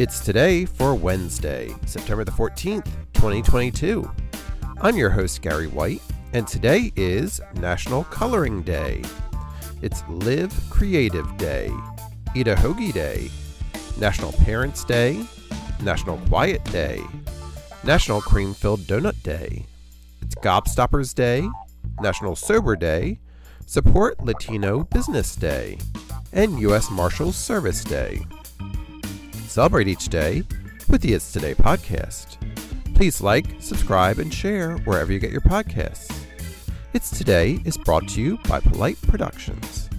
It's today for Wednesday, September the 14th, 2022. I'm your host, Gary White, and today is National Coloring Day. It's Live Creative Day, Eat a Hoagie Day, National Parents Day, National Quiet Day, National Cream Filled Donut Day. It's Gobstoppers Day, National Sober Day, Support Latino Business Day, and U.S. Marshals Service Day. Celebrate each day with the It's Today podcast. Please like, subscribe, and share wherever you get your podcasts. It's Today is brought to you by Polite Productions.